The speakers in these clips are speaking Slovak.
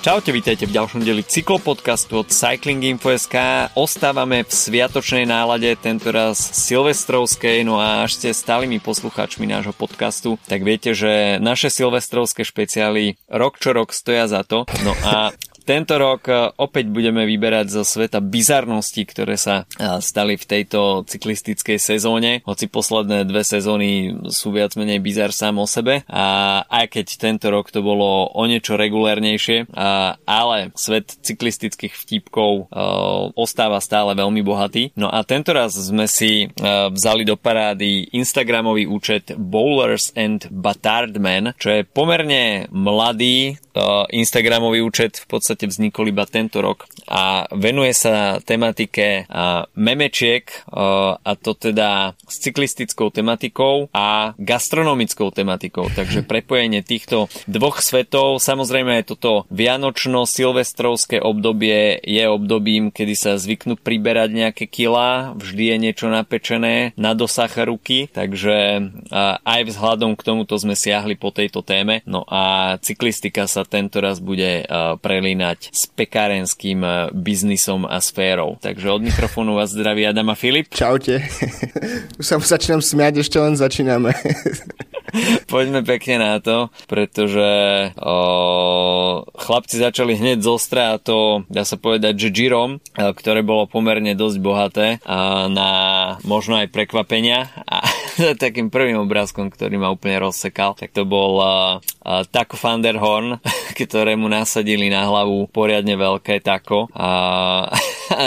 Čaute, vítajte v ďalšom deli cyklopodcastu od Cycling Info.sk. Ostávame v sviatočnej nálade, tentoraz silvestrovskej, no a až ste stálymi poslucháčmi nášho podcastu, tak viete, že naše silvestrovské špeciály rok čo rok stoja za to. No a tento rok e, opäť budeme vyberať zo sveta bizarností, ktoré sa e, stali v tejto cyklistickej sezóne, hoci posledné dve sezóny sú viac menej bizar sám o sebe a aj keď tento rok to bolo o niečo regulérnejšie, a, ale svet cyklistických vtipkov a, e, ostáva stále veľmi bohatý. No a tento raz sme si a, vzali do parády Instagramový účet Bowlers and Batardmen, čo je pomerne mladý Instagramový účet v podstate vznikol iba tento rok a venuje sa tematike memečiek a to teda s cyklistickou tematikou a gastronomickou tematikou. Takže prepojenie týchto dvoch svetov, samozrejme aj toto vianočno-silvestrovské obdobie je obdobím, kedy sa zvyknú priberať nejaké kila, vždy je niečo napečené na dosah ruky, takže aj vzhľadom k tomuto sme siahli po tejto téme. No a cyklistika sa tento raz bude prelínať s pekárenským biznisom a sférou. Takže od mikrofónu vás zdraví Adam a Filip. Čaute. Už sa začínam smiať, ešte len začíname. Poďme pekne na to, pretože o, chlapci začali hneď zo a to dá sa povedať, že Girom, ktoré bolo pomerne dosť bohaté a na možno aj prekvapenia a takým prvým obrázkom, ktorý ma úplne rozsekal, tak to bol uh, uh, Taco van der Horn, ktorému nasadili na hlavu poriadne veľké tako a,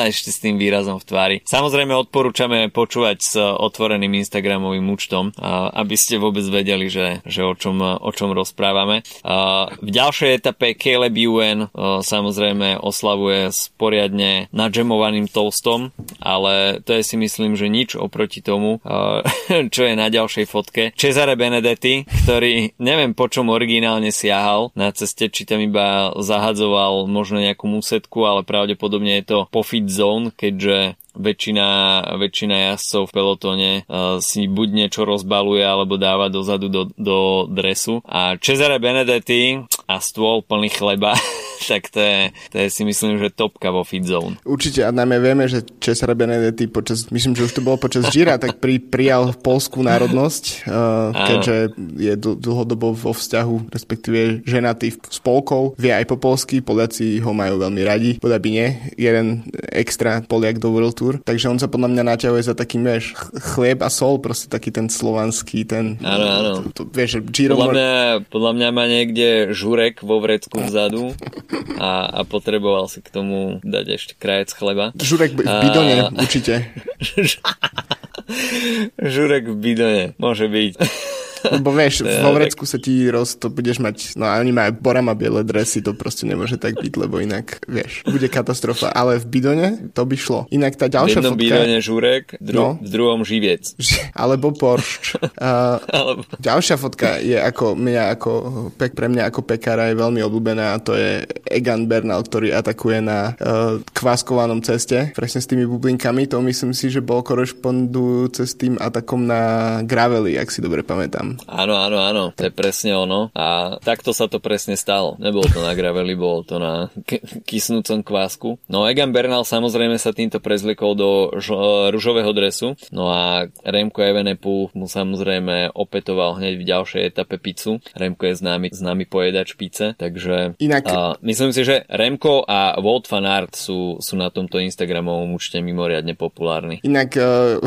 ešte s tým výrazom v tvári. Samozrejme odporúčame počúvať s otvoreným Instagramovým účtom, uh, aby ste vôbec vedeli, že, že o, čom, o čom rozprávame. Uh, v ďalšej etape Caleb Ewan uh, samozrejme oslavuje s poriadne nadžemovaným toastom, ale to je si myslím, že nič oproti tomu, uh, čo je na ďalšej fotke. Cesare Benedetti, ktorý neviem po čom originálne siahal na ceste, či tam iba zahadzoval možno nejakú musetku, ale pravdepodobne je to po fit zone, keďže väčšina, väčšina jazdcov v pelotone uh, si buď niečo rozbaluje alebo dáva dozadu do, do dresu. A Cesare Benedetti a stôl plný chleba tak to je, to je si myslím, že topka vo fit zone. Určite a najmä vieme, že Cesare Benedetti počas, myslím, že už to bolo počas Gira, tak pri, prijal polskú národnosť, uh, keďže je dlhodobo vo vzťahu, respektíve ženatý s Polkou, vie aj po polsky, Poliaci ho majú veľmi radi, podľa by nie, jeden extra Poliak do World Tour, takže on sa podľa mňa naťahuje za takým, vieš, chlieb a sol, proste taký ten slovanský, ten... Áno, áno. To, to, vieš, Giro... Podľa mňa, podľa mňa má niekde žurek vo vrecku vzadu a, a potreboval si k tomu dať ešte krajec chleba. Žurek v bidone, a... určite. Žurek v bidone, môže byť. Lebo vieš, v Lovrecku sa ti roz, to budeš mať, no a oni majú Borama biele dresy, to proste nemôže tak byť, lebo inak, vieš, bude katastrofa. Ale v Bidone to by šlo. Inak tá ďalšia v fotka... Bidone žurek, dru- no. v druhom živiec. Alebo Porsche. Uh, Alebo... Ďalšia fotka je ako mňa, ako, pek, pre mňa ako pekára je veľmi obľúbená a to je Egan Bernal, ktorý atakuje na uh, kváskovanom ceste, presne s tými bublinkami. To myslím si, že bol korešpondujúce s tým atakom na Gravely, ak si dobre pamätám. Áno, áno, áno, to je presne ono. A takto sa to presne stalo. Nebolo to na graveli, bolo to na k- kysnúcom kvásku. No Egan Bernal samozrejme sa týmto prezlikol do ž- ružového dresu. No a Remko Evenepu mu samozrejme opetoval hneď v ďalšej etape pizzu. Remko je známy, známy pojedač pice, takže Inak... a, myslím si, že Remko a Walt van Aert sú, sú na tomto Instagramovom účte mimoriadne populárni. Inak uh,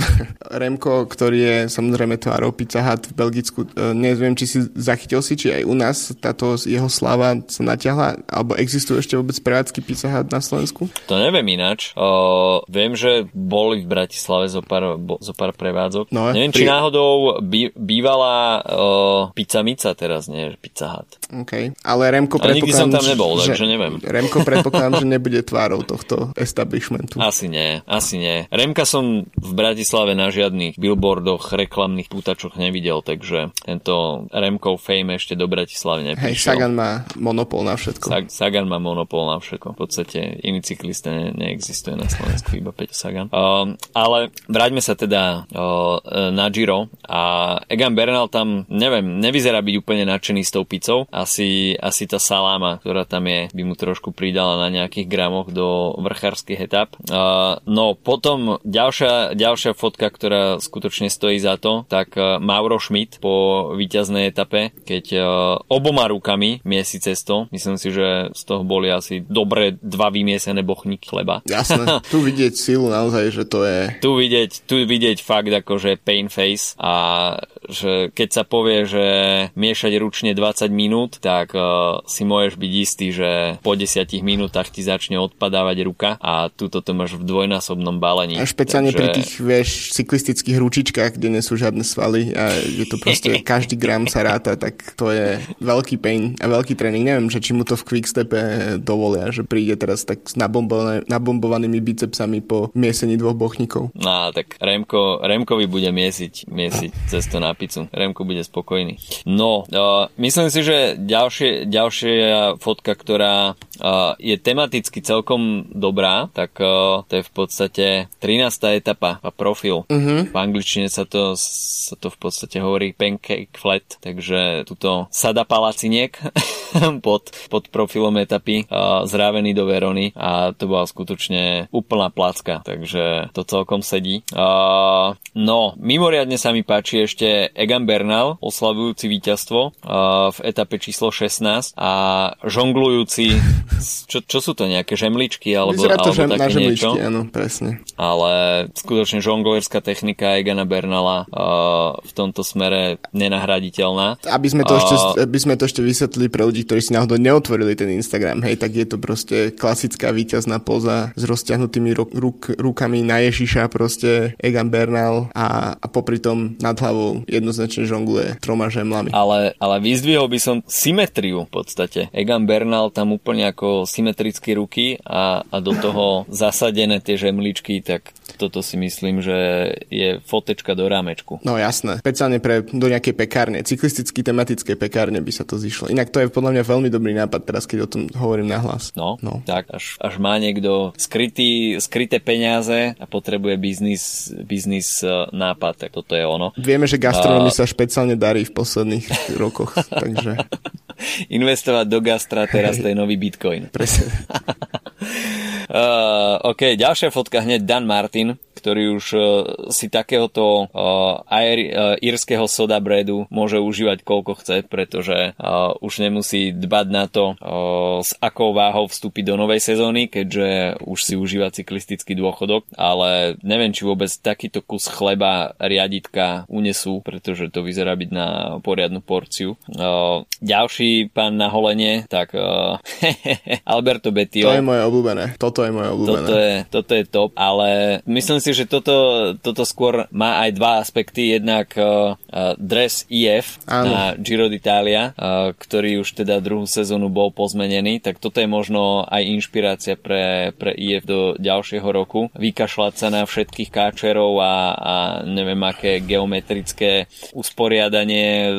Remko, ktorý je samozrejme tvárou Pizza Hut v Belgicku Slovensku. E, neviem, či si zachytil si, či aj u nás táto jeho sláva sa natiahla, alebo existujú ešte vôbec prevádzky Pizza Hut na Slovensku? To neviem ináč. O, viem, že boli v Bratislave zo pár, bo, zo pár prevádzok. No, neviem, pri... či náhodou by, bývala o, Pizza Mica teraz, nie Pizza Hut. OK, ale Remko predpokladám... nikdy som tam nebol, že, takže neviem. Remko predpokladám, že nebude tvárou tohto establishmentu. Asi nie, asi nie. Remka som v Bratislave na žiadnych billboardoch, reklamných pútačoch nevidel, takže tento Remkov fame ešte do Bratislavy neprišiel. Hej, Sagan má monopol na všetko. Sag, Sagan má monopol na všetko. V podstate iný cyklista ne, neexistuje na Slovensku, iba Peťo Sagan. Uh, ale vráťme sa teda uh, na Giro a Egan Bernal tam, neviem, nevyzerá byť úplne nadšený s tou pizzou asi, asi tá saláma, ktorá tam je, by mu trošku pridala na nejakých gramoch do vrchárskych etap. Uh, no potom ďalšia, ďalšia fotka, ktorá skutočne stojí za to, tak uh, Mauro Schmidt po víťaznej etape, keď uh, oboma rukami miesi cesto. Myslím si, že z toho boli asi dobre dva vymiesené bochníky chleba. Jasné, tu vidieť silu naozaj, že to je... Tu vidieť, tu vidieť fakt akože pain face a že keď sa povie, že miešať ručne 20 minút, tak uh, si môžeš byť istý, že po 10 minútach ti začne odpadávať ruka a túto to máš v dvojnásobnom balení. A špeciálne Takže... pri tých, vieš, cyklistických ručičkách, kde nie sú žiadne svaly a je to proste každý gram sa ráta, tak to je veľký pain a veľký tréning. Neviem, že či mu to v quickstepe dovolia, že príde teraz tak s nabombovanými bicepsami po miesení dvoch bochníkov. No, tak Remko, Remkovi bude miesiť, miesiť cesto na pizzu. Remko bude spokojný. No, uh, myslím si, že ďalšie, ďalšia fotka, ktorá je tematicky celkom dobrá, tak to je v podstate 13. etapa a profil. Uh-huh. V angličtine sa to, sa to v podstate hovorí pancake flat, takže tuto sada palaciniek pod, pod profilom etapy zrávený do Verony a to bola skutočne úplná placka, takže to celkom sedí. No, mimoriadne sa mi páči ešte Egan Bernal, oslavujúci víťazstvo v etape číslo 16 a žonglujúci, čo, čo sú to nejaké žemličky alebo, Vyzerá to alebo žem, také na niečo? áno, presne. Ale skutočne žonglerská technika Egana Bernala uh, v tomto smere nenahraditeľná. Aby sme to, uh, ešte, aby sme to ešte vysvetlili pre ľudí, ktorí si náhodou neotvorili ten Instagram, hej, tak je to proste klasická víťazná poza s rozťahnutými ruk, ruk, rukami na Ježiša, proste Egan Bernal a, a popri tom nad hlavou jednoznačne žongluje troma žemlami. Ale, ale vyzdvihol by som symetriu v podstate. Egan Bernal tam úplne ako symetrické ruky a, a do toho zasadené tie žemličky, tak toto si myslím, že je fotečka do rámečku. No jasné. Špeciálne pre do nejakej pekárne. Cyklisticky tematické pekárne by sa to zišlo. Inak to je podľa mňa veľmi dobrý nápad teraz, keď o tom hovorím nahlas. No, no. tak až, až má niekto skrytý, skryté peniaze a potrebuje biznis, biznis e, nápad, tak toto je ono. Vieme, že gastronomii a... sa špeciálne darí v posledných rokoch, takže... Investovať do gastra teraz to je nový bitcoin. Presne. uh, OK, ďalšia fotka hneď Dan Martin ktorý už uh, si takéhoto air, uh, írskeho soda breadu môže užívať koľko chce, pretože uh, už nemusí dbať na to, s akou váhou vstúpiť do novej sezóny, keďže už si užíva cyklistický dôchodok, ale neviem, či vôbec takýto kus chleba riaditka unesú, pretože to vyzerá byť na poriadnu porciu. Ďalší pán na holenie, tak Alberto Betio. To je moje obľúbené. Toto je moje obľúbené. Toto je, toto je top, ale myslím si, že toto, toto skôr má aj dva aspekty. Jednak uh, dres IF Áno. na Giro d'Italia, uh, ktorý už teda druhú sezónu bol pozmenený, tak toto je možno aj inšpirácia pre, pre IF do ďalšieho roku. Vykašľať sa na všetkých káčerov a, a neviem aké geometrické usporiadanie uh,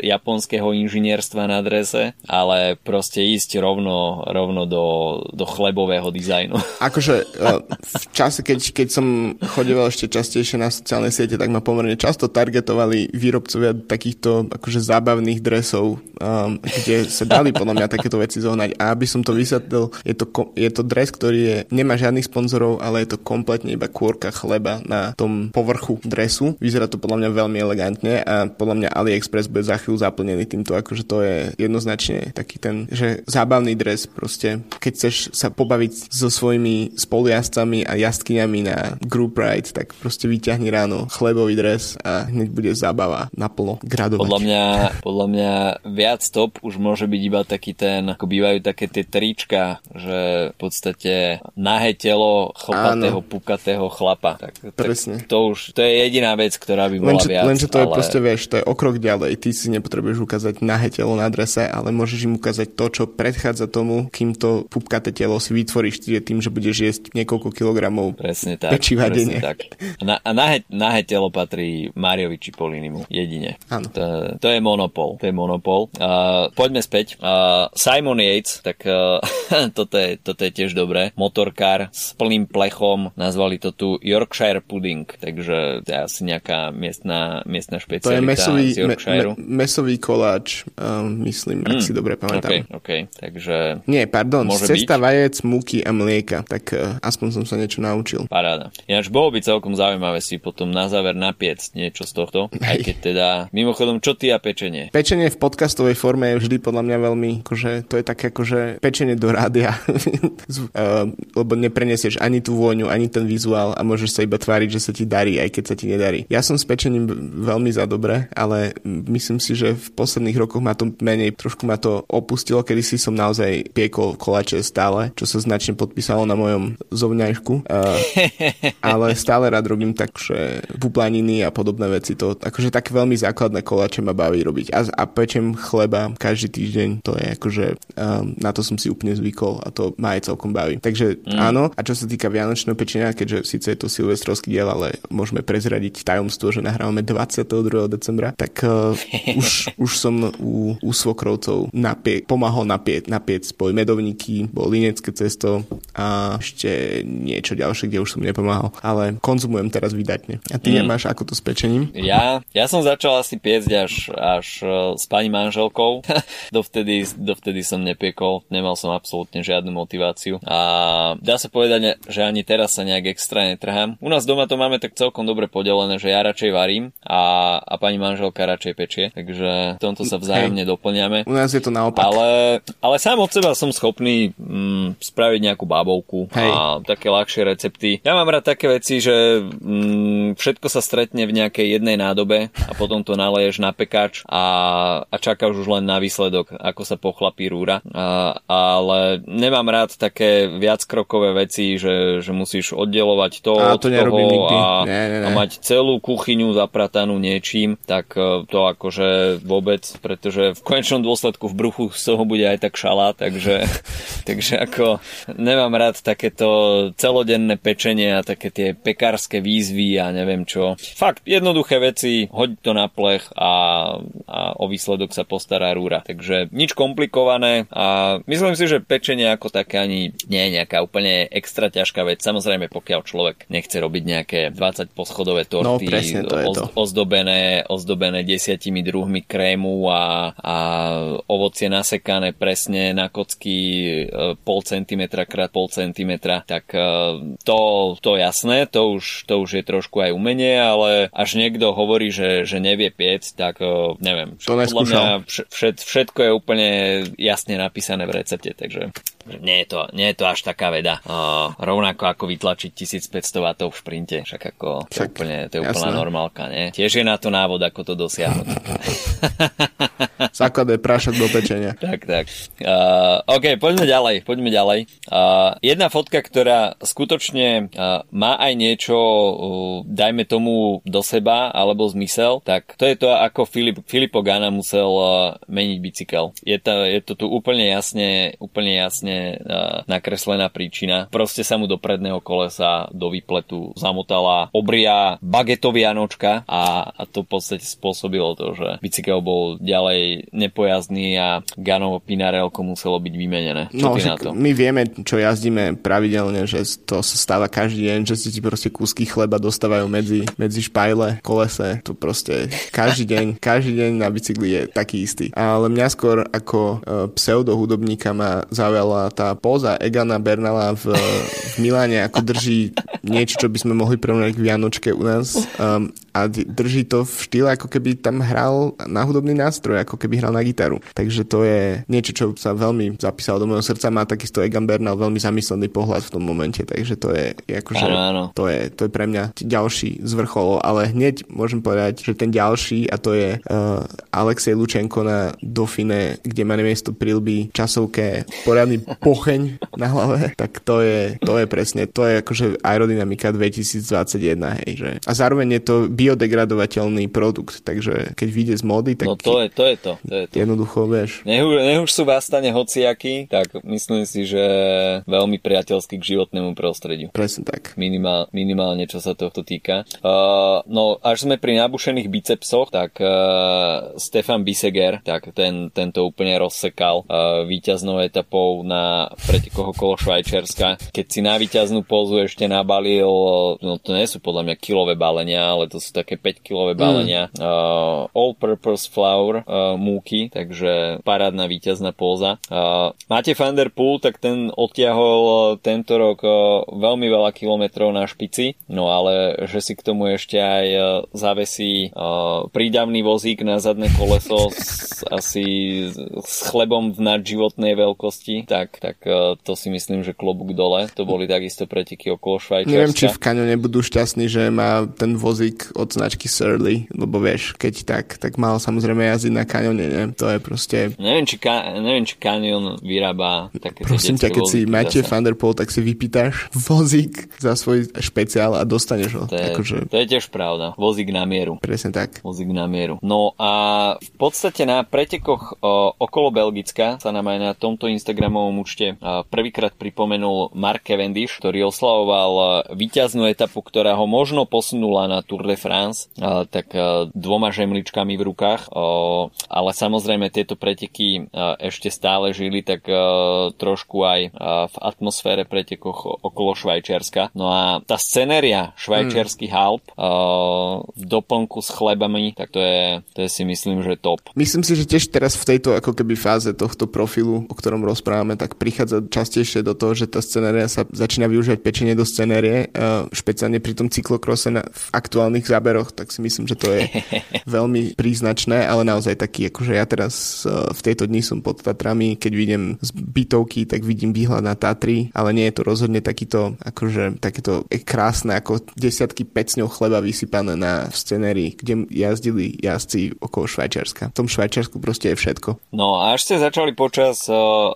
japonského inžinierstva na drese, ale proste ísť rovno, rovno do, do chlebového dizajnu. Akože uh, v čase, keď, keď som chodeval ešte častejšie na sociálne siete, tak ma pomerne často targetovali výrobcovia takýchto akože zábavných dresov, um, kde sa dali podľa mňa takéto veci zohnať. A aby som to vysvetlil, je to, je to dres, ktorý je, nemá žiadnych sponzorov, ale je to kompletne iba kôrka chleba na tom povrchu dresu. Vyzerá to podľa mňa veľmi elegantne a podľa mňa AliExpress bude za chvíľu zaplnený týmto, akože to je jednoznačne taký ten, že zábavný dres proste, keď chceš sa pobaviť so svojimi spolujazdcami a jazdkyňami na group ride, tak proste vyťahni ráno chlebový dres a hneď bude zábava naplno gradovať. Podľa mňa, podľa mňa viac top už môže byť iba taký ten, ako bývajú také tie trička, že v podstate nahé telo chlpatého, Áno. pukatého chlapa. Tak, Presne. Tak to už, to je jediná vec, ktorá by bola lenže, viac. Lenže to ale... je proste, vieš, to je okrok ďalej. Ty si nepotrebuješ ukázať nahé telo na drese, ale môžeš im ukázať to, čo predchádza tomu, kým to pupkaté telo si vytvoríš tým, že budeš jesť niekoľko kilogramov Presne tak Privadenie. tak. Na, a nahé, nahé telo patrí Mariovi Čipolinimu, jedine. Áno. To, to je monopol, to je monopol. Uh, poďme späť. Uh, Simon Yates, tak uh, toto, je, toto je tiež dobré. Motorkár s plným plechom, nazvali to tu Yorkshire pudding, takže to je asi nejaká miestna, miestna špecialita To je mesový, z Yorkshireu. me, me, mesový koláč, um, myslím, ak Mm, si dobre pamätám. OK, OK, takže Nie, pardon, cesta byť. vajec, múky a mlieka. Tak uh, aspoň som sa niečo naučil. Paráda. Ináč bolo by celkom zaujímavé si potom na záver napiec niečo z tohto. Aj keď teda, mimochodom, čo ty a pečenie? Pečenie v podcastovej forme je vždy podľa mňa veľmi, akože, to je také akože pečenie do rádia, uh, lebo neprenesieš ani tú vôňu, ani ten vizuál a môžeš sa iba tváriť, že sa ti darí, aj keď sa ti nedarí. Ja som s pečením veľmi za dobre, ale myslím si, že v posledných rokoch ma to menej, trošku ma to opustilo, kedy si som naozaj piekol kolače stále, čo sa značne podpísalo na mojom zovňajšku. Uh, ale stále rád robím takže puplaniny a podobné veci. To, akože tak veľmi základné koláče ma baví robiť. A, a pečem chleba každý týždeň. To je akože, um, na to som si úplne zvykol a to ma aj celkom baví. Takže mm. áno, a čo sa týka vianočného pečenia, keďže síce je to silvestrovský diel, ale môžeme prezradiť tajomstvo, že nahrávame 22. decembra, tak uh, už, už som u, u svokrovcov napie, pomáhal napieť, napiec, boli medovníky, bolo linecké cesto a ešte niečo ďalšie, kde už som nepomáhal. Ale konzumujem teraz vydatne. A ty mm. nemáš ako to s pečením? Ja, ja som začal asi piecť až, až eh, s pani manželkou. dovtedy, dovtedy som nepiekol, nemal som absolútne žiadnu motiváciu. A dá sa povedať, že ani teraz sa nejak extra netrhám. U nás doma to máme tak celkom dobre podelené, že ja radšej varím a, a pani manželka radšej pečie. Takže v tomto sa vzájomne Hej. doplňame. U nás je to naopak. Ale, ale sám od seba som schopný mm, spraviť nejakú bábovku Hej. a také ľahšie recepty. Ja mám rád také veci, že mm, všetko sa stretne v nejakej jednej nádobe a potom to naleješ na pekáč a, a čakáš už len na výsledok, ako sa pochlapí rúra. A, ale nemám rád také viackrokové veci, že, že musíš oddelovať to A od to toho nikdy. a, Nie, nie, nie. a mať celú kuchyňu zapratanú niečím, tak e, to akože vôbec, pretože v konečnom dôsledku v bruchu z toho bude aj tak šalá, takže, takže ako nemám rád takéto celodenné pečenie a také tie pekárske výzvy a neviem čo. Fakt, jednoduché veci, hoď to na plech a, a o výsledok sa postará rúra. Takže nič komplikované a myslím si, že pečenie ako také ani nie je nejaká úplne extra ťažká vec. Samozrejme, pokiaľ človek nechce robiť nejaké 20 poschodové torty No, presne, to to. ozdobené, ozdobené desiatimi druhmi krému a, a ovocie nasekané presne na kocky e, pol centimetra krát pol centimetra, tak e, to, to jasné, to už, to už je trošku aj umenie, ale až niekto hovorí, že, že nevie piec, tak e, neviem. To neskúšal. mňa vš- všet, všetko je úplne jasne napísané v recepte, takže že nie je to, nie je to až taká veda. Uh, rovnako ako vytlačiť 1500 W v šprinte, však ako to Však, úplne, to je úplná jasné. normálka, nie? Tiež je na to návod, ako to dosiahnuť. Základ je prášok do pečenia. tak, tak. Uh, OK, poďme ďalej, poďme ďalej. Uh, jedna fotka, ktorá skutočne uh, má aj niečo, uh, dajme tomu do seba, alebo zmysel, tak to je to, ako Filip, Filipo Gana musel uh, meniť bicykel. Je to, je to tu úplne jasne, úplne jasne uh, nakreslená príčina. Proste sa mu do predného kolesa do výpletu zamotala obria bagetovianočka a, a to v podstate spôsobilo to, že bicykel bol ďalej nepojazdný a Ganovo Pinarelko muselo byť vymenené. Čo No, ty na to? my vieme, čo jazdíme pravidelne, že to sa stáva každý deň, že si ti proste kúsky chleba dostávajú medzi, medzi špajle, kolese. To proste každý deň, každý deň na bicykli je taký istý. Ale mňa skôr ako uh, pseudohudobníka ma zaujala tá póza Egana Bernala v, v Miláne, ako drží niečo, čo by sme mohli porovnať k Vianočke u nás. Um, a drží to v štýle, ako keby tam hral na hudobný nástroj, ako keby hral na gitaru. Takže to je niečo, čo sa veľmi zapísalo do môjho srdca. Má takisto Egan Bernal veľmi zamyslený pohľad v tom momente, takže to je, je akože, Áno, áno. to je, to je pre mňa ďalší z vrcholov, ale hneď môžem povedať, že ten ďalší a to je uh, Alexej Lučenko na Dauphine, kde má miesto prilby časovke poriadny pocheň na hlave, tak to je, to je presne, to je akože aerodynamika 2021, hej, že a zároveň je to biodegradovateľný produkt, takže keď vyjde z módy, tak... No to je to, je to, to, je to. jednoducho, vieš. Nech, nech už sú v Astane hociaký, tak myslím si, že veľmi priateľský k životnému prostrediu. Presne tak. Minimál, minimálne, čo sa tohto týka. Uh, no, až sme pri nabušených bicepsoch, tak uh, Stefan Biseger, tak ten, tento úplne rozsekal uh, víťaznou etapou na pretekoch okolo Švajčiarska. Keď si na víťaznú polzu ešte nabalil, no to nie sú podľa mňa kilové balenia, ale to sú také 5 kilové mm. balenia mm. uh, all-purpose flour uh, múky, takže parádna víťazná polza. Uh, máte Van der Poel, tak ten odtiahol uh, tento rok uh, veľmi veľa kilometrov na špici, no ale že si k tomu ešte aj uh, zavesí uh, prídavný vozík na zadné koleso s, asi s chlebom v nadživotnej veľkosti, tak, tak uh, to si myslím, že klobúk dole. To boli takisto preteky okolo Švajčiarska. Neviem, či v kaňone budú šťastní, že má ten vozík od značky Surly, lebo vieš, keď tak, tak mal samozrejme jazdiť na kaňone, ne? To je proste... Neviem, či, ka- neviem, či Canyon vyrába také Prosím ťa, keď si der Poel, tak si vypýtaš vozík za svoj špeciál a dostaneš ho. To je, akože... to je tiež pravda. Vozík na mieru. Presne tak. Vozík na mieru. No a v podstate na pretekoch o, okolo Belgicka sa nám aj na tomto Instagramovom účte prvýkrát pripomenul Mark Cavendish, ktorý oslavoval víťaznú etapu, ktorá ho možno posunula na Tour de France, tak dvoma žemličkami v rukách, ale samozrejme tieto preteky ešte stále žili tak trošku aj v atmosfére pretekoch okolo Švajčiarska. No a tá scenéria švajčiarských hmm. Alp v doplnku s chlebami, tak to je, to je si myslím, že top. Myslím si, že tiež teraz v tejto ako keby fáze tohto profilu, o ktorom rozprávame, tak prichádza častejšie do toho, že tá scenéria sa začína využívať pečenie do scenérie, špeciálne pri tom cyklokrose na, v aktuálnych záberoch, tak si myslím, že to je veľmi príznačné, ale naozaj taký, akože ja teraz v tejto dni som pod Tatrami, keď vidím z bytovky, tak vidím výhľad na Tatry, ale nie je to rozhodne takýto, akože takéto krásne ako desiatky pecňov chleba vysypané na scenérii, kde jazdili jazdci okolo Švajčiarska. V tom Švajčiarsku proste je všetko. No a až ste začali počas uh,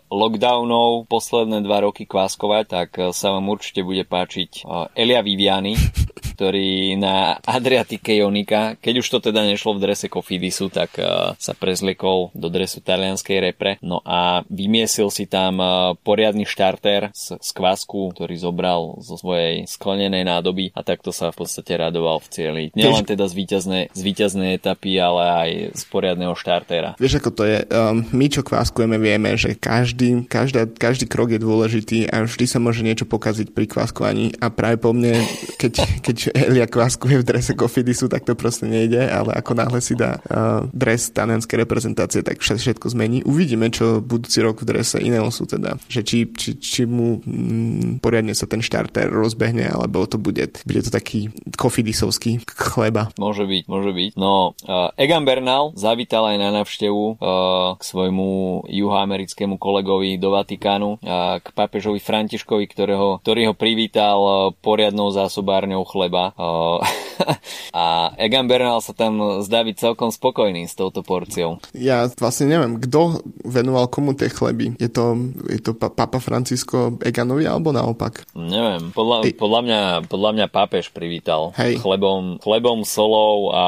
lockdownov posledné dva roky kváskovať, tak uh, sa vám určite bude páčiť uh, Elia Viviani, ktorý na Adriatike Jonika, keď už to teda nešlo v drese Kofidisu, tak uh, sa prezliekol do dresu talianskej repre. No a vymiesil si tam poriadny štarter z, z kvásku, ktorý zobral zo svojej sklenenej nádoby a takto sa v podstate radoval v cieli. Nielen teda z víťaznej, z víťaznej etapy, ale aj z poriadneho štartera. Vieš, ako to je? Um, my, čo kváskujeme, vieme, že každý, každá, každý krok je dôležitý a vždy sa môže niečo pokaziť pri kváskovaní a práve po mne, keď, keď Elia kváskuje v drese Kofidisu, tak to proste nejde, ale ako náhle si dá uh, dres talianskej reprezentácie, tak všetko zmení. Uvidíme, čo budúci rok v drese Ineosu teda. Že či, či, či mu mm, poriadne sa ten štarter rozbehne, alebo to bude, bude to taký kofidisovský chleba. Môže byť, môže byť. No, uh, Egan Bernal zavítal aj na navštevu uh, k svojmu juhoamerickému kolegovi do Vatikánu, k pápežovi Františkovi, ktorého, ktorý ho privítal uh, poriadnou zásobárňou chleba. Uh, a Egan Bernal sa tam zdá byť celkom spokojný s touto porciou. Ja vlastne neviem, kto venoval komu tie chleby. Je to, je to Papa Francisco Eganovi alebo naopak? Neviem, podľa, podľa, mňa, podľa mňa pápež privítal Hej. chlebom, chlebom, solou a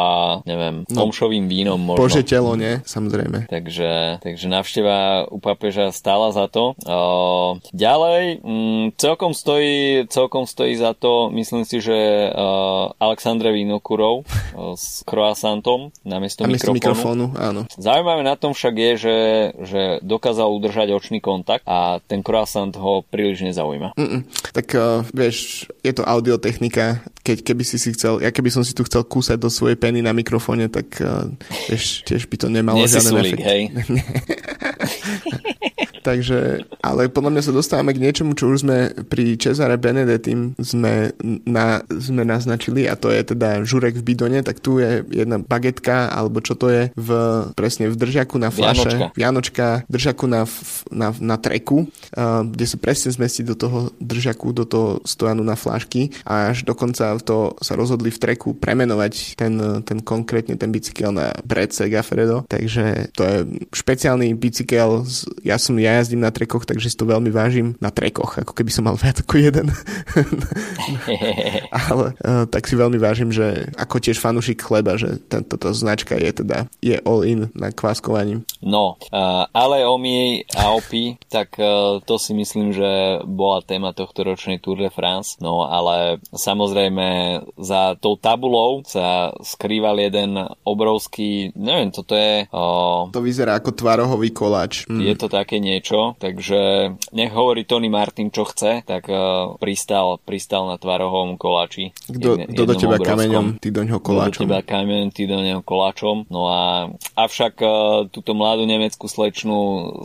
neviem, no, komšovým vínom možno. Bože telo, nie? Samozrejme. Takže, takže návšteva u pápeža stála za to. Uh, ďalej, mm, celkom, stojí, celkom stojí za to, myslím si, že uh, Aleksandre Vinokurov uh, s croissantom namiesto mikrofónu. mikrofónu. áno. Zaujímavé na tom však je, že, že dokázal udržať očný kontakt a ten croissant ho príliš nezaujíma. Mm-mm. Tak uh, vieš, je to audiotechnika, keď keby si si chcel, ja keby som si tu chcel kúsať do svojej peny na mikrofóne, tak uh, vieš, tiež by to nemalo žiaden efekt. hej? Takže, ale podľa mňa sa dostávame k niečomu, čo už sme pri Cesare Benedettim sme, na, sme naznačili a to je teda žurek v bidone, tak tu je jedna bagetka, alebo čo to je, v, presne v držaku na flaše. Vianočka. Vianočka držaku na, na, na treku, uh, kde sa presne zmestí do toho držaku, do toho stojanu na flašky a až dokonca to sa rozhodli v treku premenovať ten, ten konkrétne ten bicykel na Bretze Gaffredo, takže to je špeciálny bicykel, ja som ja ja jazdím na trekoch, takže si to veľmi vážim na trekoch, ako keby som mal viac ako jeden. Ale uh, tak si veľmi vážim, že ako tiež fanúšik chleba, že tento značka je teda je all in na kváskovaním. No, uh, ale Omi a Opi, tak uh, to si myslím, že bola téma tohto ročnej Tour de France. No, ale samozrejme za tou tabulou sa skrýval jeden obrovský, neviem, toto je... Uh, to vyzerá ako tvarohový koláč. Mm. Je to také niečo, takže nech hovorí Tony Martin, čo chce, tak uh, pristal, pristal na tvarohovom koláči. Kto do teba obrovskom. kameňom, ty do ňoho koláčom. do teba kameňom, ty do neho koláčom. No a avšak uh, túto mladú nemeckú slečnu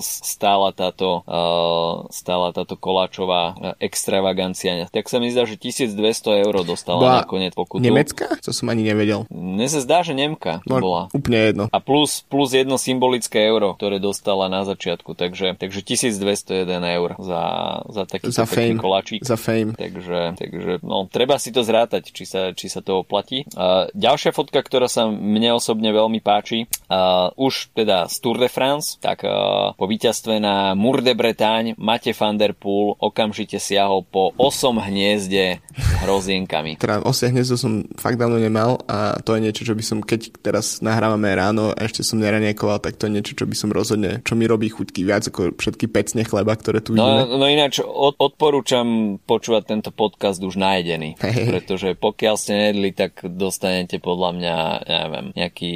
stála táto, uh, stála táto koláčová extravagancia. Tak sa mi zdá, že 1200 eur dostala bola nakoniec pokutu. Nemecka? To som ani nevedel. Mne sa zdá, že Nemka to no, bola. Úplne jedno. A plus, plus jedno symbolické euro, ktoré dostala na začiatku. Takže, takže 1201 eur za, za taký za fame. koláčik. Za fame. Takže, takže no, treba si to zrátať, či sa, či sa to oplatí. Uh, ďalšia fotka, ktorá sa mne osobne veľmi páči, uh, už teda z Tour de France, tak uh, po víťazstve na Mour de Bretagne Mate van der Poel okamžite siahol po osom hniezde s hrozienkami. Teda osie hniezdo som fakt dávno nemal a to je niečo, čo by som, keď teraz nahrávame ráno a ešte som neraniekoval, tak to je niečo, čo by som rozhodne, čo mi robí chuťky viac ako všetky pecne chleba, ktoré tu no, vidíme. No ináč od, odporúčam počúvať tento podcast už najedený, hey. pretože pokiaľ ste nedli, tak dostanete podľa mňa, neviem, nejaký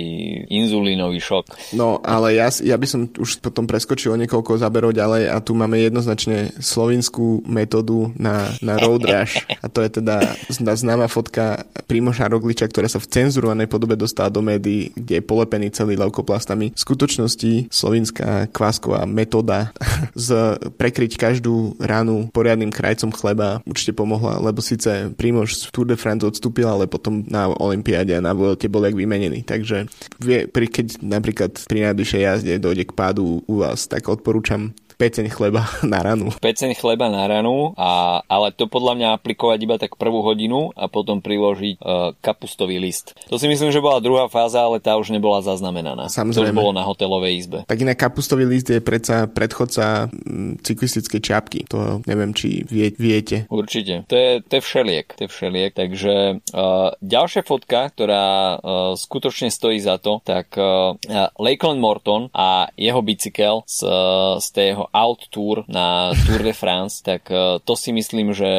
inzulínový šok. No, ale ja, ja by som už potom preskočil niekoľko záberov ďalej a tu máme jednoznačne slovinskú metódu na, na road rush a to je teda známa fotka Primoša Rogliča, ktorá sa v cenzurovanej podobe dostala do médií, kde je polepený celý leukoplastami. V skutočnosti slovinská kvásková metóda z prekryť každú ránu poriadnym krajcom chleba určite pomohla, lebo síce Primož z Tour de France odstúpil, ale potom na Olympiáde a na Vuelte bol jak vymenený. Takže vie, keď napríklad pri najbližšej jazde dojde k pádu u vás, tak odporúčam peceň chleba na ranu. Peceň chleba na ranu, a, ale to podľa mňa aplikovať iba tak prvú hodinu a potom priložiť uh, kapustový list. To si myslím, že bola druhá fáza, ale tá už nebola zaznamenaná. Samozrejme. To už bolo na hotelovej izbe. Tak inak kapustový list je predsa predchodca mm, cyklistickej čapky. To neviem, či vie, viete. Určite. To je, to je všeliek. To je všeliek. Takže uh, ďalšia fotka, ktorá uh, skutočne stojí za to, tak uh, Lakeland Morton a jeho bicykel z, uh, z tého Out Tour na Tour de France, tak uh, to si myslím, že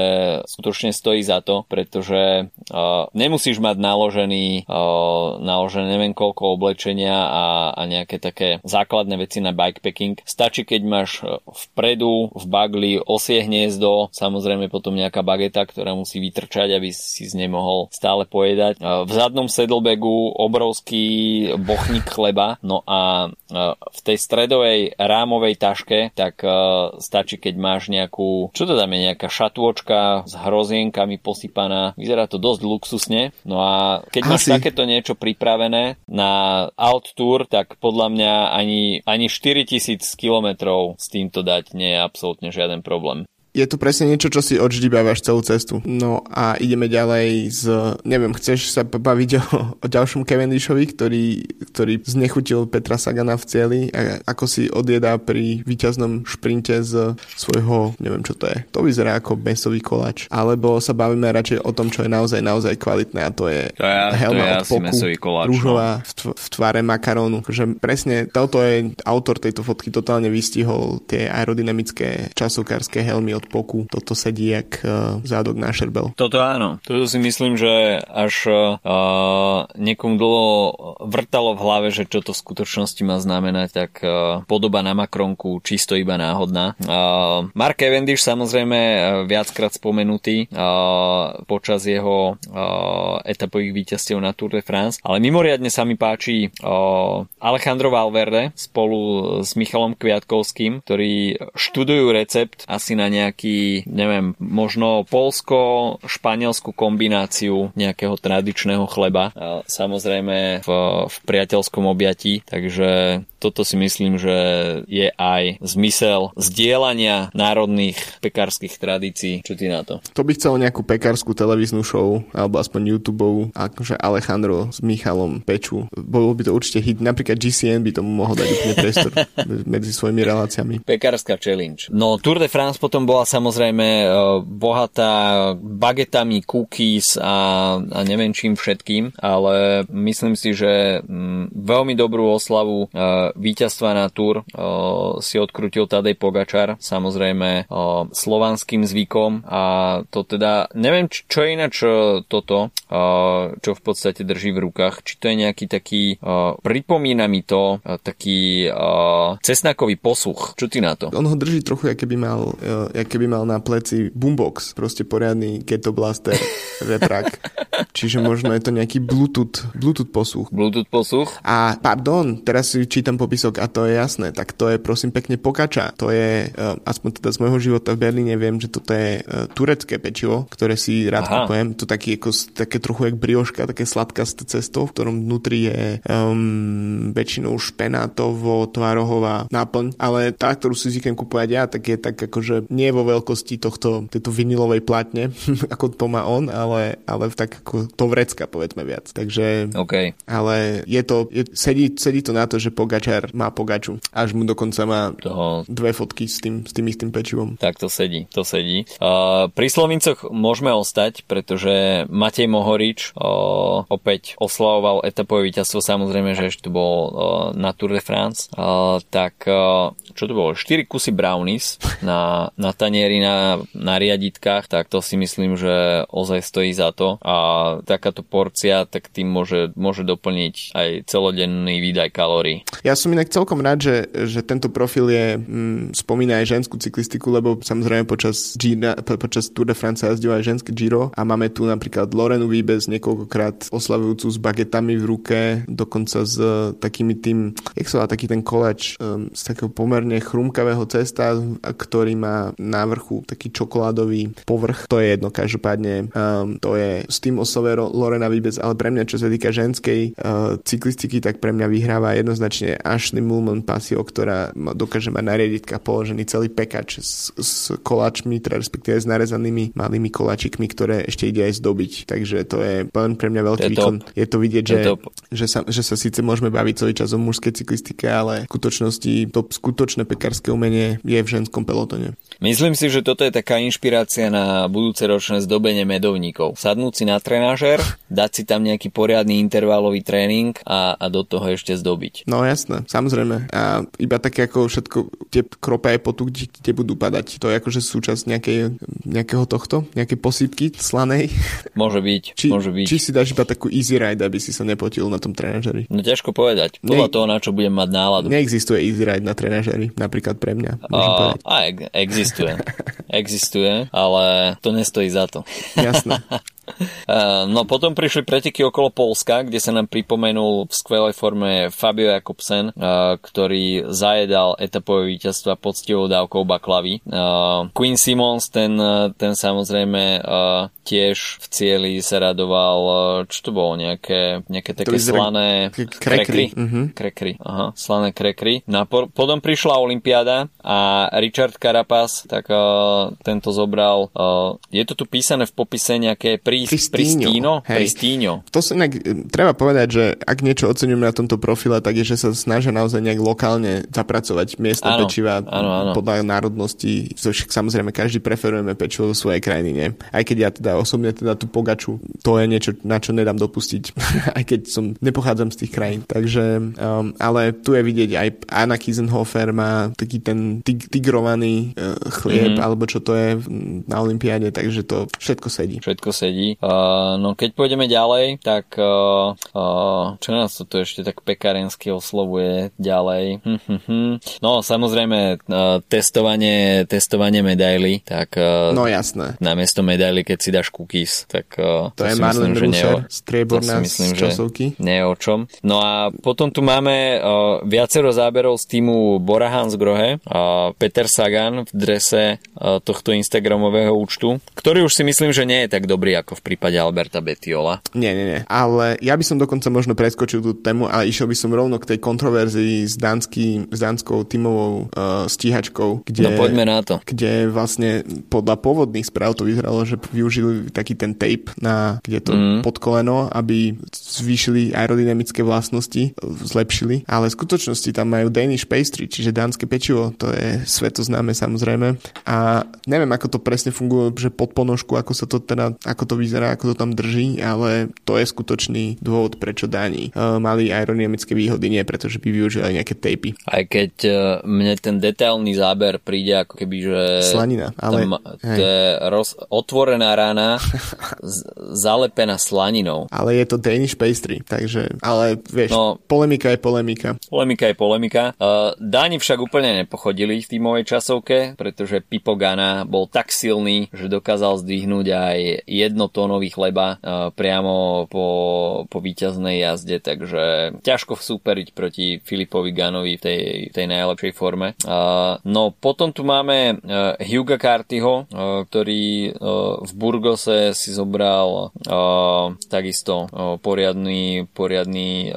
skutočne stojí za to, pretože uh, nemusíš mať naložený, uh, naložené neviem koľko oblečenia a, a nejaké také základné veci na bikepacking. Stačí, keď máš vpredu v bagli osie hniezdo, samozrejme potom nejaká bageta, ktorá musí vytrčať, aby si z nej mohol stále pojedať. V zadnom saddlebagu obrovský bochník chleba, no a v tej stredovej rámovej taške tak uh, stačí, keď máš nejakú, čo to dáme, nejaká šatôčka s hrozienkami posypaná. Vyzerá to dosť luxusne. No a keď Asi. máš takéto niečo pripravené na out tour, tak podľa mňa ani, ani 4000 kilometrov s týmto dať nie je absolútne žiaden problém je to presne niečo, čo si odždibávaš celú cestu. No a ideme ďalej z, neviem, chceš sa baviť o, o ďalšom Cavendishovi, ktorý, ktorý znechutil Petra Sagana v cieli a ako si odjedá pri víťaznom šprinte z svojho, neviem čo to je, to vyzerá ako mesový koláč. Alebo sa bavíme radšej o tom, čo je naozaj, naozaj kvalitné a to je, to je helma to je od poku, koláč, rúžová no. v, tv- v tvare makarónu. Že presne toto je autor tejto fotky totálne vystihol tie aerodynamické časokárske helmy od od poku. Toto sedí jak uh, zádok na šerbel. Toto áno. Toto si myslím, že až uh, niekomu dlho vrtalo v hlave, že čo to v skutočnosti má znamenať, tak uh, podoba na Makronku čisto iba náhodná. Uh, Mark Cavendish samozrejme viackrát spomenutý uh, počas jeho uh, etapových víťazstiev na Tour de France, ale mimoriadne sa mi páči uh, Alejandro Valverde spolu s Michalom Kviatkovským, ktorí študujú recept asi na nejak nejaký, neviem, možno polsko-španielskú kombináciu nejakého tradičného chleba. Samozrejme v, v priateľskom objatí, takže toto si myslím, že je aj zmysel zdieľania národných pekárskych tradícií. Čo ty na to? To by chcel nejakú pekárskú televíznu show, alebo aspoň YouTube, akože Alejandro s Michalom peču. Bolo by to určite hit. Napríklad GCN by tomu mohol dať úplne priestor medzi svojimi reláciami. Pekárska challenge. No Tour de France potom bola samozrejme e, bohatá bagetami, cookies a, a neviem čím všetkým, ale myslím si, že mm, veľmi dobrú oslavu e, víťazstva na e, si odkrutil Tadej Pogačar, samozrejme slovanským zvykom a to teda, neviem čo je ináč e, toto, e, čo v podstate drží v rukách, či to je nejaký taký, e, pripomína mi to taký cesnakový posuch. Čo ty na to? On ho drží trochu, aké by mal, uh, by mal na pleci boombox, proste poriadny Ghetto Blaster reprak. Čiže možno je to nejaký Bluetooth, Bluetooth posluch. Bluetooth posluch? A pardon, teraz si čítam popisok a to je jasné, tak to je prosím pekne pokača. To je, uh, aspoň teda z môjho života v Berlíne viem, že toto je uh, turecké pečivo, ktoré si rád Aha. kupujem. To taký, ako, také trochu jak brioška, také sladkasté cesto, v ktorom vnútri je um, väčšinou špenátovo, tvarohová náplň, ale tá, ktorú si zvyknem kupovať ja, tak je tak akože nie vo veľkosti tohto, tejto vinilovej platne, ako to má on, ale, ale tak ako to vrecka, povedzme viac. Takže, okay. ale je to, je, sedí, sedí to na to, že Pogačar má Pogaču. Až mu dokonca má Toho... dve fotky s tým, s tým istým pečivom. Tak to sedí, to sedí. Uh, pri Slovincoch môžeme ostať, pretože Matej Mohorič uh, opäť oslavoval etapové víťazstvo, samozrejme, že ešte to bol uh, na Tour de France. Uh, tak uh, čo to bolo, 4 kusy brownies na, na tanieri na, na riaditkách, tak to si myslím, že ozaj stojí za to a takáto porcia, tak tým môže, môže doplniť aj celodenný výdaj kalórií. Ja som inak celkom rád, že, že tento profil je, mm, spomína aj ženskú cyklistiku, lebo samozrejme počas, Gina, počas Tour de France jazdil aj ženské Giro a máme tu napríklad Lorenu Výbez niekoľkokrát oslavujúcu s bagetami v ruke, dokonca s takými tým, jak sa taký ten koleč um, z takého pomerne chrumkavého cesta, ktorý má na vrchu taký čokoládový povrch. To je jedno, každopádne um, to je s tým oslove Lorena Vibes, ale pre mňa, čo sa týka ženskej uh, cyklistiky, tak pre mňa vyhráva jednoznačne Ashley Mulman Pasio, ktorá dokáže mať na riaditkách položený celý pekač s, s koláčmi, teda respektíve s narezanými malými koláčikmi, ktoré ešte ide aj zdobiť. Takže to je pre mňa veľký je výkon. Je to vidieť, že, že, sa, že sa síce môžeme baviť celý čas o mužskej cyklistike, ale v skutočnosti to skutočné pekárske umenie je v ženskom pelotone. Myslím si, že toto je taká inšpirácia na budúce ročné zdobenie medovníkov. Sadnúť si na trenážer, dať si tam nejaký poriadny intervalový tréning a, a do toho ešte zdobiť. No jasné, samozrejme. A iba také ako všetko, tie krope aj potu, kde budú padať. To je akože súčasť nejakej, nejakého tohto, nejakej posýpky slanej. Môže byť, či, môže byť. Či si dáš iba takú easy ride, aby si sa nepotil na tom trenažeri. No ťažko povedať. Podľa ne, toho, na čo budem mať náladu. Neexistuje easy ride na trenažeri, napríklad pre mňa. A, a existuje. existuje, ale to nestojí za to. Jasné. No potom prišli preteky okolo Polska, kde sa nám pripomenul v skvelej forme Fabio Jakobsen, ktorý zajedal etapové víťazstva poctivou dávkou baklavy. Queen Simons, ten, ten samozrejme tiež v cieli sa radoval, čo to bolo, nejaké, nejaké také slané krekry. Uh-huh. Krekry, aha, slané krekry. No a po, potom prišla Olympiáda a Richard Carapaz, tak uh, tento zobral, uh, je to tu písané v popise nejaké pri Pristíno. Pristíno. To sa inak, treba povedať, že ak niečo oceňujeme na tomto profile, tak je, že sa snažia naozaj nejak lokálne zapracovať miestne áno, pečiva áno, áno. podľa národnosti. Však samozrejme, každý preferujeme pečivo zo svojej krajiny, nie? Aj keď ja teda osobne teda tú pogaču, to je niečo, na čo nedám dopustiť, aj keď som nepochádzam z tých krajín. Takže, um, ale tu je vidieť aj Anna Kisenhofer má taký ten tig- tigrovaný uh, chlieb, mm-hmm. alebo čo to je na Olympiáde, takže to všetko sedí. Všetko sedí. Uh, no keď pôjdeme ďalej, tak uh, uh, čo nás to tu ešte tak pekárensky oslovuje ďalej? Hm, hm, hm. No samozrejme uh, testovanie, testovanie medaily, tak uh, no jasné. Namiesto medaily, keď si dáš cookies, tak uh, to, to je Marlon myslím, že strieborná myslím, z časovky. Nie o čom. No a potom tu máme uh, viacero záberov z týmu Bora Hansgrohe, uh, Peter Sagan v drese uh, tohto Instagramového účtu, ktorý už si myslím, že nie je tak dobrý ako ako v prípade Alberta Betiola. Nie, nie, nie. Ale ja by som dokonca možno preskočil tú tému a išiel by som rovno k tej kontroverzii s, dánsky, s dánskou tímovou uh, stíhačkou, kde, no poďme na to. kde vlastne podľa pôvodných správ to vyzeralo, že využili taký ten tape, na, kde to mm. pod koleno, aby zvýšili aerodynamické vlastnosti, zlepšili, ale v skutočnosti tam majú Danish pastry, čiže dánske pečivo, to je svetoznáme samozrejme a neviem, ako to presne funguje, že pod ponožku, ako sa to teda, ako to vyzerá, ako to tam drží, ale to je skutočný dôvod, prečo Dáni uh, mali aerodynamické výhody, nie pretože by využili nejaké tapy. Aj keď uh, mne ten detailný záber príde ako keby, že slanina, ale tam, to je roz, otvorená rána z, zalepená slaninou. Ale je to Danish pastry, takže, ale vieš, no, polemika je polemika. Polemika je polemika. Uh, Dáni však úplne nepochodili v tímovej časovke, pretože Pipo Gana bol tak silný, že dokázal zdvihnúť aj jednotónový chleba uh, priamo po, po víťaznej jazde, takže ťažko superiť proti Filipovi Ganovi v tej, tej najlepšej forme. Uh, no potom tu máme uh, Hugo Cartyho, ktorý v Burgose si zobral takisto poriadny, poriadny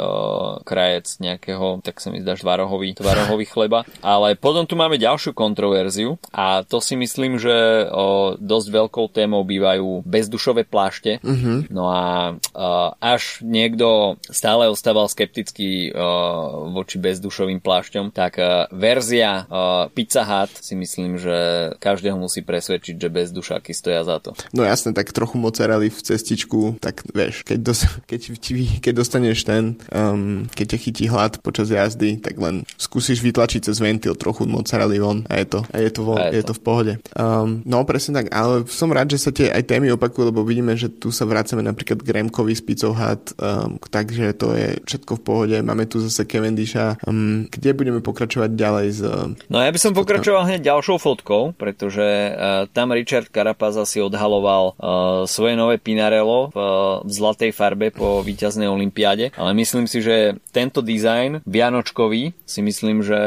krajec nejakého, tak sa mi zdá, tvarohový, tvarohový chleba. Ale potom tu máme ďalšiu kontroverziu a to si myslím, že dosť veľkou témou bývajú bezdušové plášte. Uh-huh. No a uh, až niekto stále ostával skeptický uh, voči bezdušovým plášťom, tak uh, verzia uh, Pizza Hut si myslím, že každého musí presvedčiť, že bezdušáky stoja za to. No jasne, tak trochu mozzarelli v cestičku, tak vieš, keď, dos- keď, keď dostaneš ten, um, keď ťa chytí hlad počas jazdy, tak len skúsiš vytlačiť cez ventil trochu mozzarelli von a je to, a je to, von, a je, je to. v pohode. Um, no presne tak, ale som rád, že sa tie aj témy opakujú, lebo vidíme, že tu sa vracame napríklad k Remkovi s Picou Hut, um, takže to je všetko v pohode. Máme tu zase Cavendisha, um, kde budeme pokračovať ďalej z... No ja by som pokračoval hneď ďalšou fotkou, pretože uh, tam Richard Carapaz asi odhaloval uh, svoje nové Pinarello v, uh, v zlatej farbe po víťaznej olympiáde, ale myslím si, že tento dizajn Vianočkový si myslím, že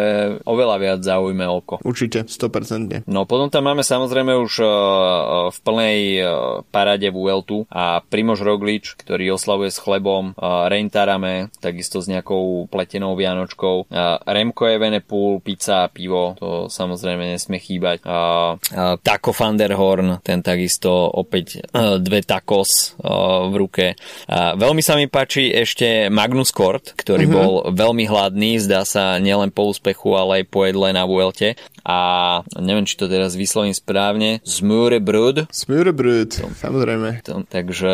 oveľa viac zaujme oko. Určite, 100%. No potom tam máme samozrejme už uh, v plnej uh, parade Vueltu a Primož Roglič, ktorý oslavuje s chlebom, Reintarame, takisto s nejakou pletenou vianočkou, Remco Evenepoel, pizza a pivo, to samozrejme nesmie chýbať. Taco van der Horn, ten takisto opäť uh, dve tacos uh, v ruke. Veľmi sa mi páči ešte Magnus Kort, ktorý uh-huh. bol veľmi hladný, zdá sa nielen po úspechu, ale aj po jedle na Vuelte a neviem, či to teraz vyslovím správne, Smørebrød. Smørebrød, samozrejme. To, takže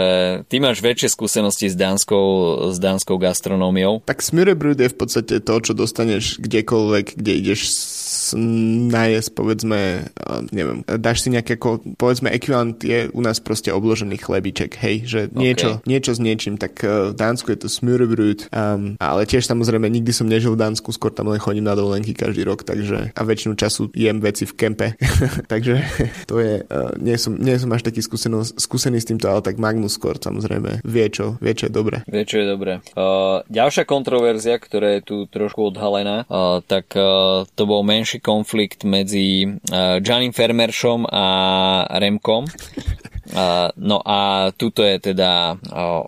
ty máš väčšie skúsenosti s dánskou, s dánskou gastronómiou. Tak Smørebrød je v podstate to, čo dostaneš kdekoľvek, kde ideš najesť, povedzme, neviem, dáš si nejaké, ako, povedzme, ekvivalent je u nás proste obložený chlebiček, hej, že niečo, okay. niečo s niečím, tak uh, v Dánsku je to smørbrød, um, ale tiež samozrejme nikdy som nežil v Dánsku, skôr tam len chodím na dovolenky každý rok, takže a väčšinu času jem veci v kempe, takže to je, uh, nie, som, nie som až taký skúsený, skúsený s týmto, ale tak Magnus skôr samozrejme vie čo, vie čo je dobre. Vie čo je dobre. Uh, ďalšia kontroverzia, ktorá je tu trošku odhalená, uh, tak uh, to bol menší konflikt medzi uh, Giannim Fermeršom a Remkom. No a tuto je teda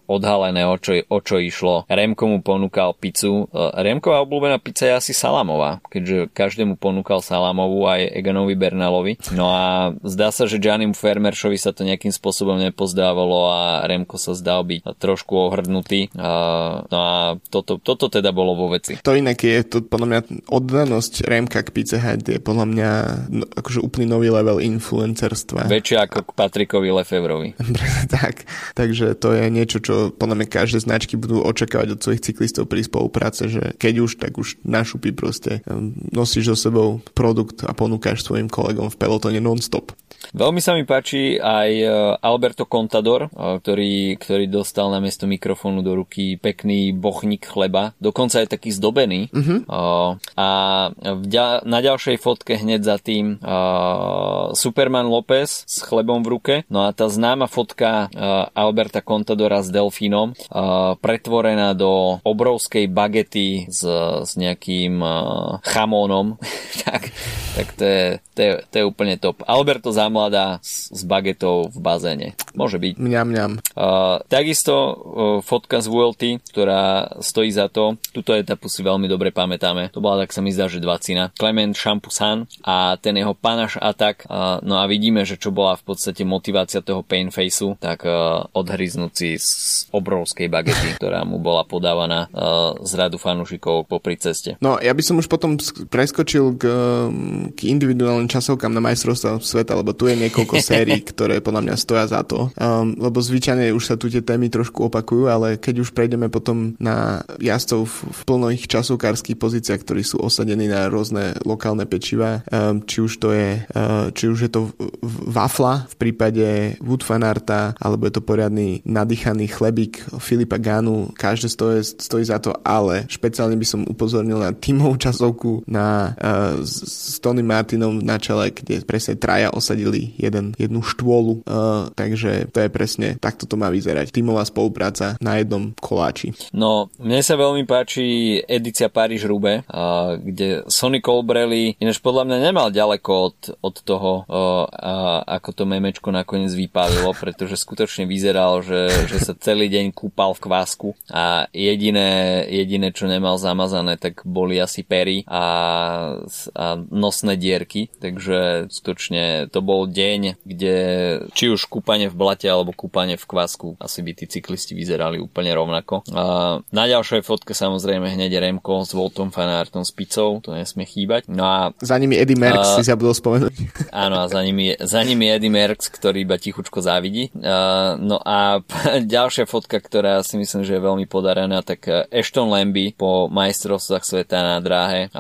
odhalené, o čo, o čo išlo. Remko mu ponúkal pizzu. Remková obľúbená pizza je asi salamová, keďže každému ponúkal salamovú aj Eganovi Bernalovi. No a zdá sa, že Giannim Fermeršovi sa to nejakým spôsobom nepozdávalo a Remko sa zdal byť trošku ohrdnutý. No a toto, toto teda bolo vo veci. To inak je to podľa mňa oddanosť Remka k Pizza Hut je podľa mňa no, akože úplný nový level influencerstva. Väčšia ako k Patrikovi Lefebvre Lefevrovi. tak, takže to je niečo, čo podľa mňa každé značky budú očakávať od svojich cyklistov pri spolupráce, že keď už, tak už našupy proste um, nosíš so sebou produkt a ponúkaš svojim kolegom v pelotone non-stop. Veľmi sa mi páči aj e, Alberto Contador, e, ktorý, ktorý dostal na miesto mikrofónu do ruky pekný bochník chleba, dokonca je taký zdobený. Uh-huh. A na ďalšej fotke hneď za tým Superman López s chlebom v ruke. No a tá známa fotka uh, Alberta Contadora s delfínom, uh, pretvorená do obrovskej bagety s, s nejakým uh, chamónom, tak, tak to, je, to, je, to je úplne top. Alberto zamladá s, s bagetou v bazéne. Môže byť. Mňam, mňam. Uh, takisto uh, fotka z VLT, ktorá stojí za to. Tuto etapu si veľmi dobre pamätáme. To bola, tak sa mi zdá, že dvacina. Clement Champusan a ten jeho panaš atak. Uh, no a vidíme, že čo bola v podstate motivácia toho Painfaceu, tak uh, odhryznúci z obrovskej bagety, ktorá mu bola podávaná uh, z radu fanúšikov popri ceste. No, ja by som už potom preskočil k, k individuálnym časovkám na majstrovstvá sveta, lebo tu je niekoľko sérií, ktoré podľa mňa stoja za to. Um, lebo zvyčajne už sa tu tie témy trošku opakujú, ale keď už prejdeme potom na jazdcov v, v plných časovkárskych pozíciách, ktorí sú osadení na rôzne lokálne pečiva, um, či už to je, uh, či už je to wafla v prípade Wood Fanarta, alebo je to poriadny nadýchaný chlebík Filipa Ganu, každé stojí, stojí za to, ale špeciálne by som upozornil na tímovú časovku na uh, s Tony Martinom na čele, kde presne traja osadili jeden, jednu štôlu, uh, takže to je presne, takto to má vyzerať. Tímová spolupráca na jednom koláči. No, mne sa veľmi páči edícia Paríž-Rube, uh, kde Sonny Colbrelli ináč podľa mňa nemal ďaleko od, od toho, uh, uh, ako to memečko nakoniec vypálilo, pretože skutočne vyzeral, že, že sa celý deň kúpal v kvásku a jediné, jediné, čo nemal zamazané, tak boli asi pery a, a nosné dierky, takže skutočne to bol deň, kde či už kúpanie v blate alebo kúpanie v kvásku, asi by tí cyklisti vyzerali úplne rovnako. A na ďalšej fotke samozrejme hneď Remko s Voltom Fanartom s pizzou, to nesmie chýbať. No a, za nimi Eddie Merckx, a, si zabudol spomenúť. Áno, a za nimi, za nimi Eddie Merckx, ktorý iba tichučko závidí. No a ďalšia fotka, ktorá si myslím, že je veľmi podarená, tak Ashton Lambie po majstrovstvách sveta na dráhe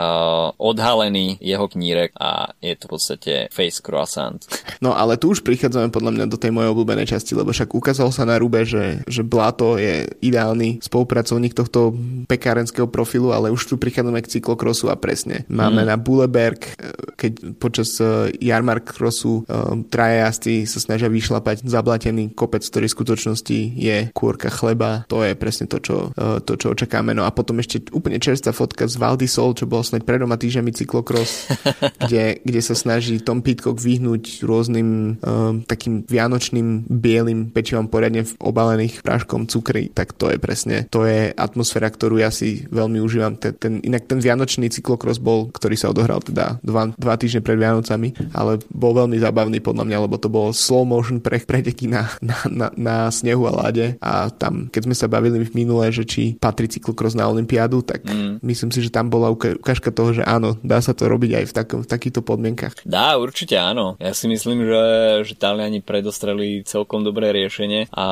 odhalený jeho knírek a je to v podstate face croissant. No ale tu už prichádzame podľa mňa do tej mojej obľúbenej časti, lebo však ukázal sa na Rube, že, že Blato je ideálny spolupracovník tohto pekárenského profilu, ale už tu prichádzame k cyklokrosu a presne. Máme mm. na Buleberg, eh, keď počas uh, Jarmark crossu um, traja jazdci sa snažia vyšlapať zablatený kopec, ktorý v skutočnosti je kôrka chleba. To je presne to, čo, uh, to, čo očakáme. No a potom ešte úplne čerstvá fotka z Valdisol, čo bolo snáď pred doma týždňami cyklokros, kde, kde sa snaží Tom Pitcock vyhnúť rôznym um, takým vianočným bielým pečivom poriadne obalených práškom cukry, tak to je presne, to je atmosféra, ktorú ja si veľmi užívam. Ten, ten, inak ten vianočný cyklokros bol, ktorý sa odohral teda dva, dva týždne pred Vianocami, ale bol veľmi zábavný podľa mňa, lebo to bolo slow motion pre, preteky na, na, na, na snehu a láde a tam, keď sme sa bavili v minule, že či patrí cyklokros na Olympiádu, tak mm. myslím si, že tam bola ukážka toho, že áno, dá sa to robiť aj v, takom, v takýchto podmienkach. Dá, určite áno. Ja si myslím, že, že Taliani predostreli celkom dobré riešenie a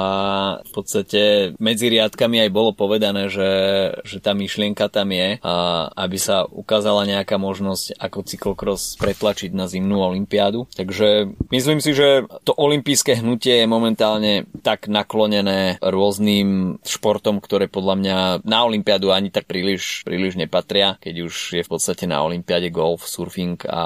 v podstate medzi riadkami aj bolo povedané, že, že tá myšlienka tam je, a aby sa ukázala nejaká možnosť, ako cyklokros pretlačiť na zimnú olympiádu. Takže myslím si, že to olympijské hnutie je momentálne tak naklonené rôznym športom, ktoré podľa mňa na olympiádu ani tak príliš, príliš nepatria, keď už je v podstate na olympiáde golf, surfing a,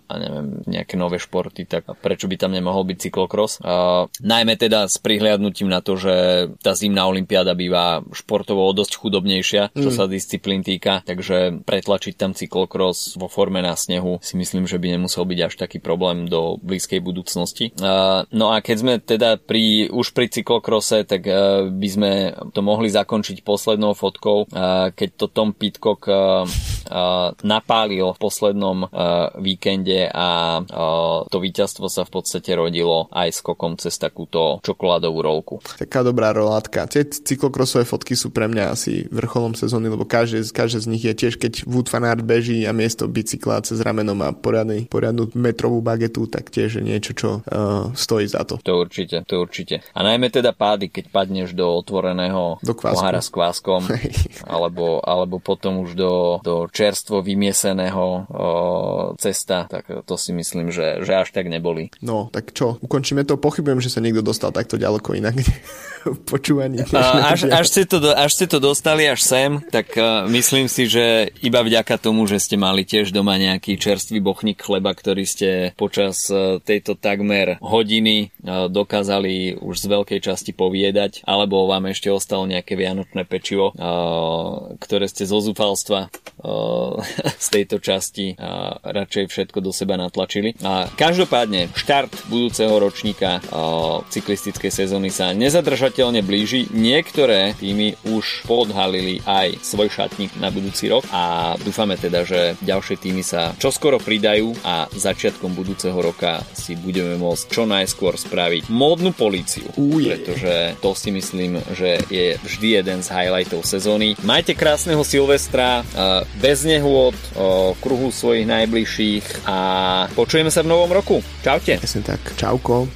a neviem, nejaké nové športy, tak prečo by tam nemohol byť cyklokros? Uh, najmä teda s prihliadnutím na to, že tá zimná olympiáda býva športovo o dosť chudobnejšia, čo mm. sa disciplín týka, takže pretlačiť tam cyklokros vo forme na snehu si myslím, že by nemusel byť až taký problém do blízkej budúcnosti. Uh, no a keď sme teda pri, už pri cyklokrose, tak uh, by sme to mohli zakončiť poslednou fotkou, uh, keď to Tom Pitcock uh, uh, napálil v poslednom uh, víkende a uh, to víťazstvo sa v podstate rodilo aj skokom cez takúto čokoládovú rolku. Taká dobrá rolátka. Tie cyklokrosové fotky sú pre mňa asi vrcholom sezóny, lebo každé, každé z nich je tiež, keď Wood Fanart beží a miesto bicykla cez rameno má poriadny, poriadnu metrovú bagetu, tak tiež je niečo, čo uh, stojí za to. To určite, to určite. A najmä teda pády, keď padneš do otvoreného do pohára s kváskom, alebo, alebo potom už do, do čerstvo vymieseného cesta, tak to si myslím, že, že až tak neboli. No, tak čo, ukončíme to? Pochybujem, že sa niekto dostal takto ďaleko inak počúvaní. Až, až, ste to, až ste to dostali až sem, tak uh, myslím si, že iba vďaka tomu, že ste mali tiež doma nejaký čerstvý bochník chleba, ktorý ste počas uh, tejto takmer hodiny uh, dokázali už z veľkej časti poviedať, alebo vám ešte ostalo nejaké vianočné pečivo, uh, ktoré ste zo zúfalstva uh, z tejto časti radšej všetko do seba natlačili. Každopádne štart budúceho ročníka cyklistickej sezóny sa nezadržateľne blíži. Niektoré týmy už podhalili aj svoj šatník na budúci rok a dúfame teda, že ďalšie týmy sa čoskoro pridajú a začiatkom budúceho roka si budeme môcť čo najskôr spraviť módnu políciu. Uje. Pretože to si myslím, že je vždy jeden z highlightov sezóny. Majte krásneho Silvestra, bez nehôd, kruhu svojich najbližších a počujeme sa v novom roku. Čaute. Jasne tak. Čauko.